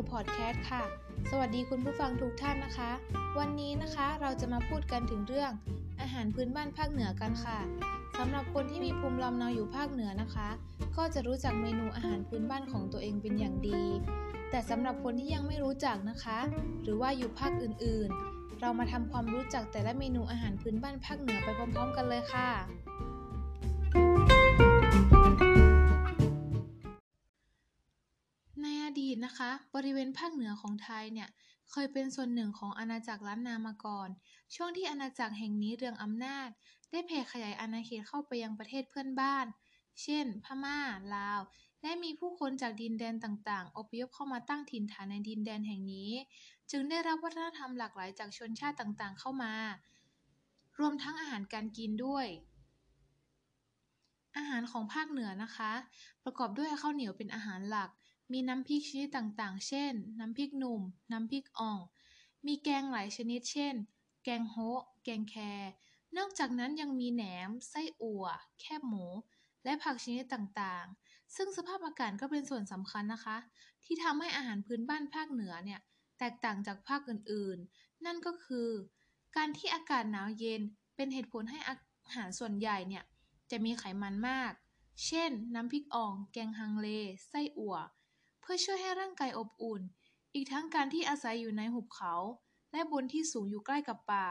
สู่พอดแคสต์ค่ะ สวัสดีคุณผู้ฟังทุกท่านนะคะ วันนี้นะคะเราจะมาพูดกันถึงเรื่อง อาหารพื้นบ้านภาคเหนือกันค่ะสำหรับคนที่มีภูมิลำเนาอยู่ภาคเหนือนะคะ ก็จะรู้จักเมนูอาหารพื้นบ้านของตัวเองเป็นอย่างดี แต่สำหรับคนที่ยังไม่รู้จักนะคะ หรือว่าอยู่ภาคอื่นๆ เรามาทำความรู้จักแต่ละเมนูอาหารพื้นบ้านภาคเหนือไปพร้อม ๆ กันเลยค่ะ นะคะ บริเวณภาคเหนือของไทยเนี่ยเคยเป็นส่วนหนึ่งของอาณาจักรล้านนามาก่อน ช่วงที่อาณาจักรแห่งนี้เรืองอำนาจ ได้แผ่ขยายอาณาเขตเข้าไปยังประเทศเพื่อนบ้าน เช่น พม่า ลาว และมีผู้คนจากดินแดนต่างๆ อพยพเข้ามาตั้งถิ่นฐานในดินแดนแห่งนี้ จึงได้รับวัฒนธรรมหลากหลายจากชนชาติต่างๆ เข้ามา รวมทั้งอาหารการกินด้วยอาหารของภาคเหนือนะคะ ประกอบด้วยข้าวเหนียวเป็นอาหารหลัก มีน้ำพริกชนิดต่าง ๆ เช่น น้ำพริกหนุ่ม น้ำพริกอ่อง มีแกงหลายชนิดเช่น แกงโฮะ แกงแค นอกจากนั้นยังมีแหนม ไส้อั่ว แคบหมู และผักชนิดต่างๆ ซึ่งสภาพอากาศก็เป็นส่วนสำคัญนะคะ ที่ทำให้อาหารพื้นบ้านภาคเหนือเนี่ยแตกต่างจากภาคอื่น ๆ นั่นก็คือ การที่อากาศหนาวเย็นเป็นเหตุผลให้อาหารส่วนใหญ่เนี่ยจะมีไขมันมาก เช่น น้ำพริกอ่อง แกงฮังเล ไส้อั่ว พื่อช่วยให้ร่างกายอบอุ่น อีกทั้งการที่อาศัยอยู่ในหุบเขา และบนที่สูงอยู่ใกล้กับป่า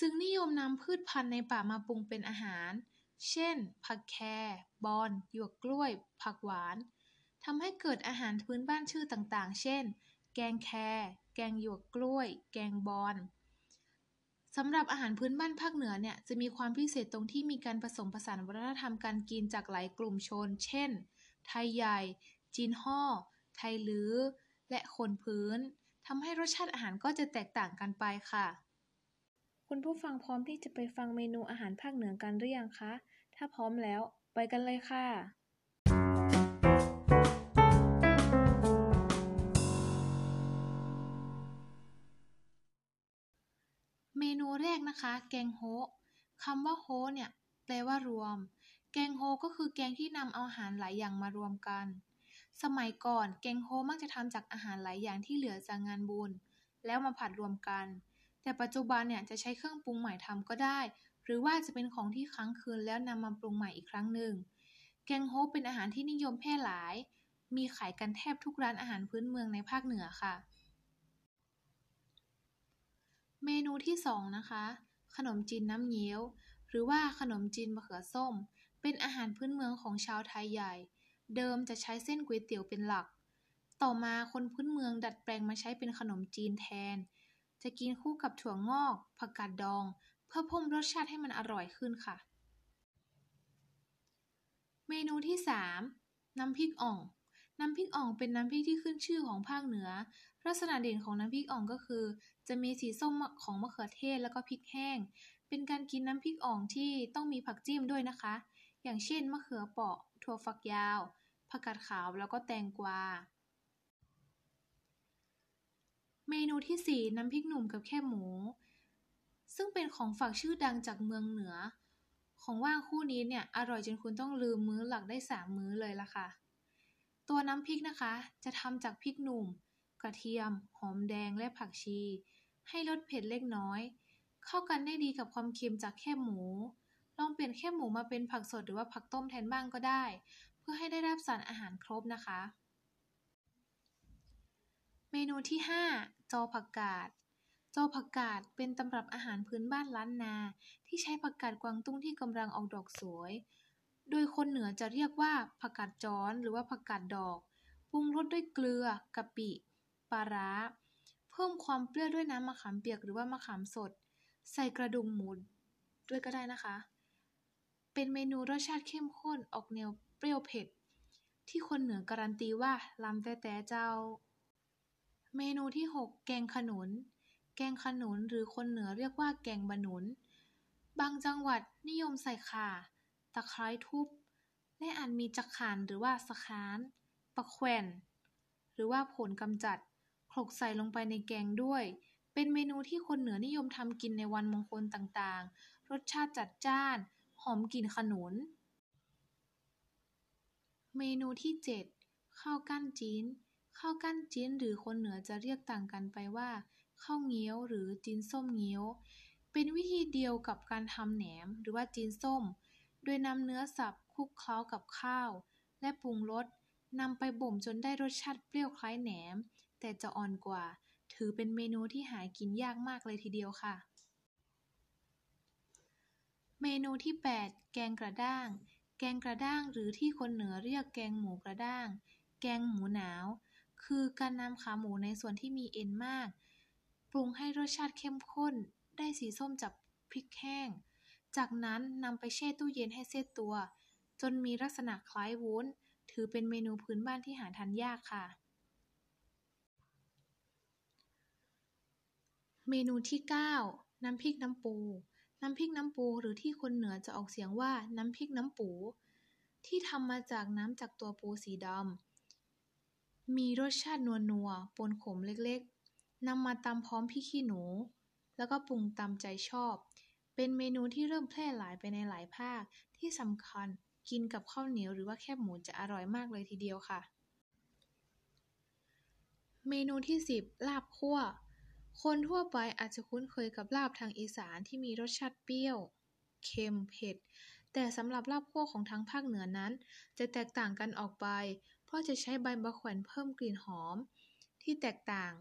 จึงนิยมนำพืชพันธุ์ในป่ามาปรุงเป็นอาหาร เช่น ผักแครบอน หยวกกล้วย ผักหวานทำให้เกิดอาหารพื้นบ้านชื่อต่างๆ เช่น แกงแครแกงหยวกกล้วย แกงบอนสำหรับอาหารพื้นบ้านภาคเหนือเนี่ยจะมีความพิเศษตรงที่มีการผสมผสานวัฒนธรรมการกินจากหลายกลุ่มชน เช่น ไทยใหญ่ จีนฮ่อ ไทยลื้อ และคนพื้น ทำให้รสชาติอาหารก็จะแตกต่างกันไปค่ะ คุณผู้ฟังพร้อมที่จะไปฟังเมนูอาหารภาคเหนือกันหรือยังคะ ถ้าพร้อมแล้ว ไปกันเลยค่ะเมนูแรกนะคะ แกงโฮะคำว่าโฮะเนี่ย แปลว่ารวม แกงโฮก็คือแกงที่นำเอาอาหารหลายอย่างมารวมกัน สมัยก่อนแกงโฮมักจะทำจากอาหารหลายอย่างที่เหลือจากงานบุญ แล้วมาผัดรวมกัน แต่ปัจจุบันเนี่ยจะใช้เครื่องปรุงใหม่ทำก็ได้ หรือว่าจะเป็นของที่ค้างคืนแล้วนำมาปรุงใหม่อีกครั้งหนึ่ง แกงโฮเป็นอาหารที่นิยมแพร่หลาย มีขายกันแทบทุกร้านอาหารพื้นเมืองในภาคเหนือค่ะ เมนูที่สองนะคะขนมจีนน้ำเงี้ยว หรือว่าขนมจีนมะเขือส้ม เป็นอาหารพื้นเมืองของชาวไทยใหญ่ เดิมจะใช้เส้นก๋วยเตี๋ยวเป็นหลัก ต่อมาคนพื้นเมืองดัดแปลงมาใช้เป็นขนมจีนแทน จะกินคู่กับถั่วงอก ผักกาดดอง เพื่อเพิ่มรสชาติให้มันอร่อยขึ้นค่ะ เมนูที่ 3 น้ำพริกอ่อง น้ำพริกอ่องเป็นน้ำพริกที่ขึ้นชื่อของภาคเหนือ ลักษณะเด่นของน้ำพริกอ่องก็คือ จะมีสีส้มของมะเขือเทศแล้วก็พริกแห้ง เป็นการกินน้ำพริกอ่องที่ต้องมีผักจิ้มด้วยนะคะ อย่างเช่น มะเขือเปราะ ถั่วฝักยาว ผักกาดขาว แล้วก็แตงกวา เมนูที่ 4 น้ำพริกหนุ่มกับแคบหมู ซึ่งเป็นของฝากชื่อดังจากเมืองเหนือ ของว่างคู่นี้เนี่ยอร่อยจนคุณต้องลืมมื้อหลักได้ 3 มื้อเลยล่ะค่ะ ตัวน้ำพริกนะคะจะทำจากพริกหนุ่ม กระเทียม หอมแดงและผักชี ให้รสเผ็ดเล็กน้อย เข้ากันได้ดีกับความเค็มจากแคบหมู ลี่ยนแคบหมูมาเป็นผักสดหรือว่าผักต้มแทนบ้างก็ได้ เพื่อให้ได้รับสารอาหารครบนะคะ เมนูที่ 5 จอผักกาดจอผักกาดเป็นตำรับอาหารพื้นบ้านล้านนา ที่ใช้ผักกาดกวางตุ้งที่กำลังออกดอกสวย โดยคนเหนือจะเรียกว่าผักกาดจ้อนหรือว่าผักกาดดอก ปรุงรสด้วยเกลือกะปิปลาร้า เพิ่มความเปรี้ยวด้วยน้ำมะขามเปียกหรือว่ามะขามสด ใส่กระดุมหมูด้วยก็ได้นะคะ เป็นเมนูรสชาติเข้มข้นออกแนวเปรี้ยวเผ็ด ที่คนเหนือการันตีว่าล้ำแต่แต่เจ้า เมนูที่ 6 แกงขนุน แกงขนุนหรือคนเหนือเรียกว่าแกงบะหนุน บางจังหวัดนิยมใส่ข่า ตะไคร้ทุบ และอาจมีจักขานหรือว่าสะค้านปะแขวนหรือว่าผลกำจัดโขลกใส่ลงไปในแกงด้วย เป็นเมนูที่คนเหนือนิยมทำกินในวันมงคลต่างๆ รสชาติจัดจ้าน หอมกลิ่นขนุน เมนูที่ 7 ข้าวกั้นจีน ข้าวกั้นจีนหรือคนเหนือจะเรียกต่างกันไปว่า ข้าวเงี้ยวหรือจีนส้มเงี้ยว เป็นวิธีเดียวกับการทำแหนมหรือว่าจีนส้ม โดยนำเนื้อสับคลุกเคล้ากับข้าว และปรุงรสนำไปบ่มจนได้รสชาติเปรี้ยวคล้ายแหนม แต่จะอ่อนกว่า ถือเป็นเมนูที่หากินยากมากเลยทีเดียวค่ะ เมนูที่ 8 แกงกระด้าง แกงกระด้างหรือที่คนเหนือเรียกแกงหมูกระด้าง แกงหมูหนาว คือการนำขาหมูในส่วนที่มีเอ็นมาก ปรุงให้รสชาติเข้มข้น ได้สีส้มจากพริกแห้ง จากนั้นนำไปแช่ตู้เย็นให้เซตตัว จนมีลักษณะคล้ายวุ้น ถือเป็นเมนูพื้นบ้านที่หาทานยากค่ะ เมนูที่ 9 น้ำพริกน้ำปู น้ำพริกน้ำปูหรือที่คนเหนือจะออกเสียงว่าน้ำพริกน้ำปู ที่ทำมาจากน้ำจากตัวปูสีดำมีรสชาตินัวๆปนขมเล็กๆนำมาตำพร้อมพริกขี้หนู แล้วก็ปรุงตามใจชอบ เป็นเมนูที่เริ่มแพร่หลายไปในหลายภาค ที่สำคัญกินกับข้าวเหนียวหรือว่าแคบหมูจะอร่อยมากเลยทีเดียวค่ะ เมนูที่ 10 ลาบคั่ว คนทั่วไปอาจจะคุ้นเคยกับลาบทางอีสานที่มีรสชาติเปรี้ยว เค็ม เผ็ด แต่สำหรับลาบคั่วของทางภาคเหนือนั้น จะแตกต่างกันออกไป เพราะจะใช้ใบมะแขวนเพิ่มกลิ่นหอม ที่แตกต่าง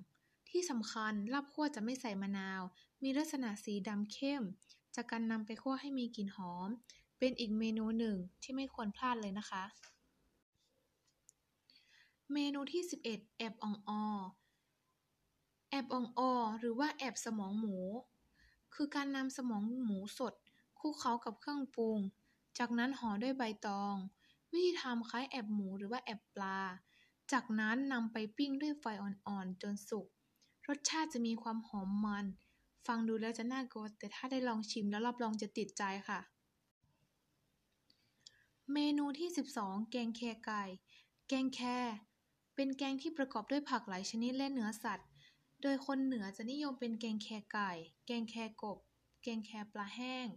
ที่สำคัญลาบคั่วจะไม่ใส่มะนาว มีลักษณะสีดำเข้ม จากการนำไปคั่วให้มีกลิ่นหอม เป็นอีกเมนูหนึ่งที่ไม่ควรพลาดเลยนะคะ เมนูที่ 11 แอบอ่องออ อบอ่องออหรือว่าแอบสมองหมู คือการนำสมองหมูสดคลุกเคล้ากับเครื่องปรุง จากนั้นห่อด้วยใบตอง วิธีทำคล้ายแอบหมูหรือว่าแอบปลา จากนั้นนำไปปิ้งด้วยไฟอ่อนๆจนสุก รสชาติจะมีความหอมมัน ฟังดูแล้วจะน่ากลัวแต่ถ้าได้ลองชิมแล้วรับรองจะติดใจค่ะ เมนูที่ 12 แกงแคไก่ แกงแคเป็นแกงที่ประกอบด้วยผักหลายชนิดและเนื้อสัตว์ โดยคนเหนือจะนิยมเป็นแกงแคไก่ แกงแคกบ แกงแคปลาแห้ง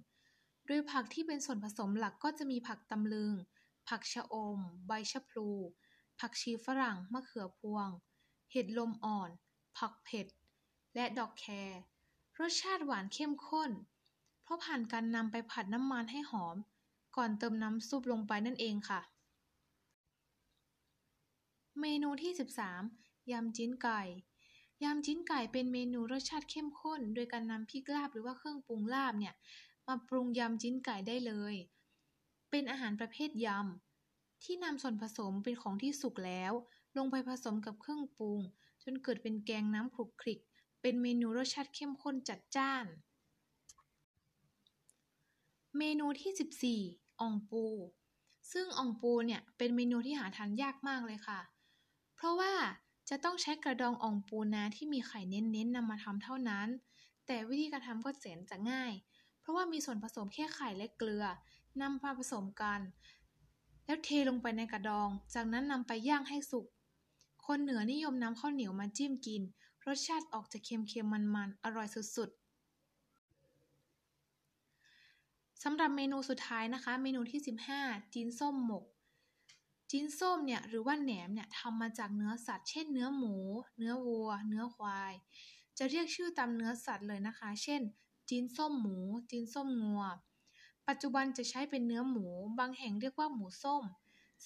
โดยผักที่เป็นส่วนผสมหลักก็จะมีผักตำลึง ผักชะอม ใบชะพลู ผักชีฝรั่ง มะเขือพวง เห็ดลมอ่อน ผักเผ็ด และดอกแครสชาติหวานเข้มข้น เพราะผ่านการนำไปผัดน้ำมันให้หอม ก่อนเติมน้ำซุปลงไปนั่นเองค่ะ เมนูที่ 13ยำจิ้นไก่ ยำจิ้นไก่เป็นเมนูรสชาติเข้มข้น โดยการนำพริกลาบหรือว่าเครื่องปรุงลาบเนี่ยมาปรุงยำจิ้นไก่ได้เลย เป็นอาหารประเภทยำที่นำส่วนผสมเป็นของที่สุกแล้ว ลงไปผสมกับเครื่องปรุง จนเกิดเป็นแกงน้ำขลุกขลิก เป็นเมนูรสชาติเข้มข้นจัดจ้าน เมนูที่ 14อ่องปู ซึ่งอ่องปูเนี่ยเป็นเมนูที่หาทานยากมากเลยค่ะ เพราะว่า จะต้องใช้กระดองอ่องปูนาที่มีไข่เน้นๆนำมาทำเท่านั้น แต่วิธีการทำก็แสนจะง่าย เพราะว่ามีส่วนผสมแค่ไข่และเกลือนำมาผสมกัน แล้วเทลงไปในกระดอง จากนั้นนำไปย่างให้สุก คนเหนือนิยมนำข้าวเหนียวมาจิ้มกิน รสชาติออกจะเค็มๆมันๆ อร่อยสุดๆสำหรับเมนูสุดท้ายนะคะ เมนูที่ 15จีนส้มหมก จีนส้มเนี่ยหรือว่าแหนมเนี่ยทำมาจากเนื้อสัตว์เช่นเนื้อหมู เนื้อวัว เนื้อควาย จะเรียกชื่อตามเนื้อสัตว์เลยนะคะ เช่นจีนส้มหมูจีนส้มงัว ปัจจุบันจะใช้เป็นเนื้อหมู บางแห่งเรียกว่าหมูส้ม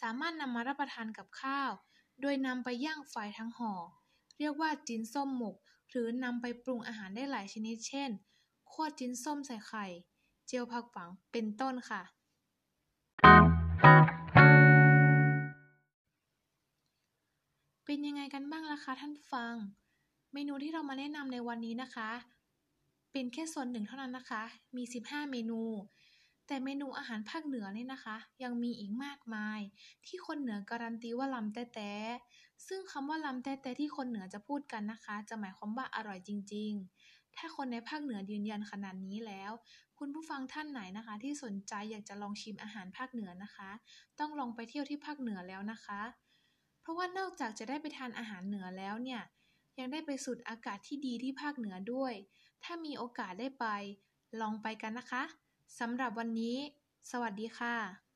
สามารถนำมารับประทานกับข้าว โดยนำไปย่างไฟทั้งห่อ เรียกว่าจีนส้มหมก หรือนำไปปรุงอาหารได้หลายชนิด เช่นคั่วจีนส้มใส่ไข่ เจียวผักหวังเป็นต้นค่ะ เป็นยังไงกันบ้างล่ะคะท่านฟัง เมนูที่เรามาแนะนำในวันนี้นะคะ เป็นแค่ส่วนหนึ่งเท่านั้นนะคะ มี 15 เมนู แต่เมนูอาหารภาคเหนือเนี่ยนะคะ ยังมีอีกมากมาย ที่คนเหนือการันตีว่าลำแต๊ะๆซึ่งคำว่าลำแต๊ะๆที่คนเหนือจะพูดกันนะคะ จะหมายความว่าอร่อยจริง ๆ ถ้าคนในภาคเหนือยืนยันขนาดนี้แล้ว คุณผู้ฟังท่านไหนนะคะ ที่สนใจอยากจะลองชิมอาหารภาคเหนือนะคะ ต้องลองไปเที่ยวที่ภาคเหนือแล้วนะคะ ราะว่านอกจากจะได้ไปทานอาหารเหนือแล้วเนี่ย ยังได้ไปสูดอากาศที่ดีที่ภาคเหนือด้วย ถ้ามีโอกาสได้ไป ลองไปกันนะคะสำหรับวันนี้ สวัสดีค่ะ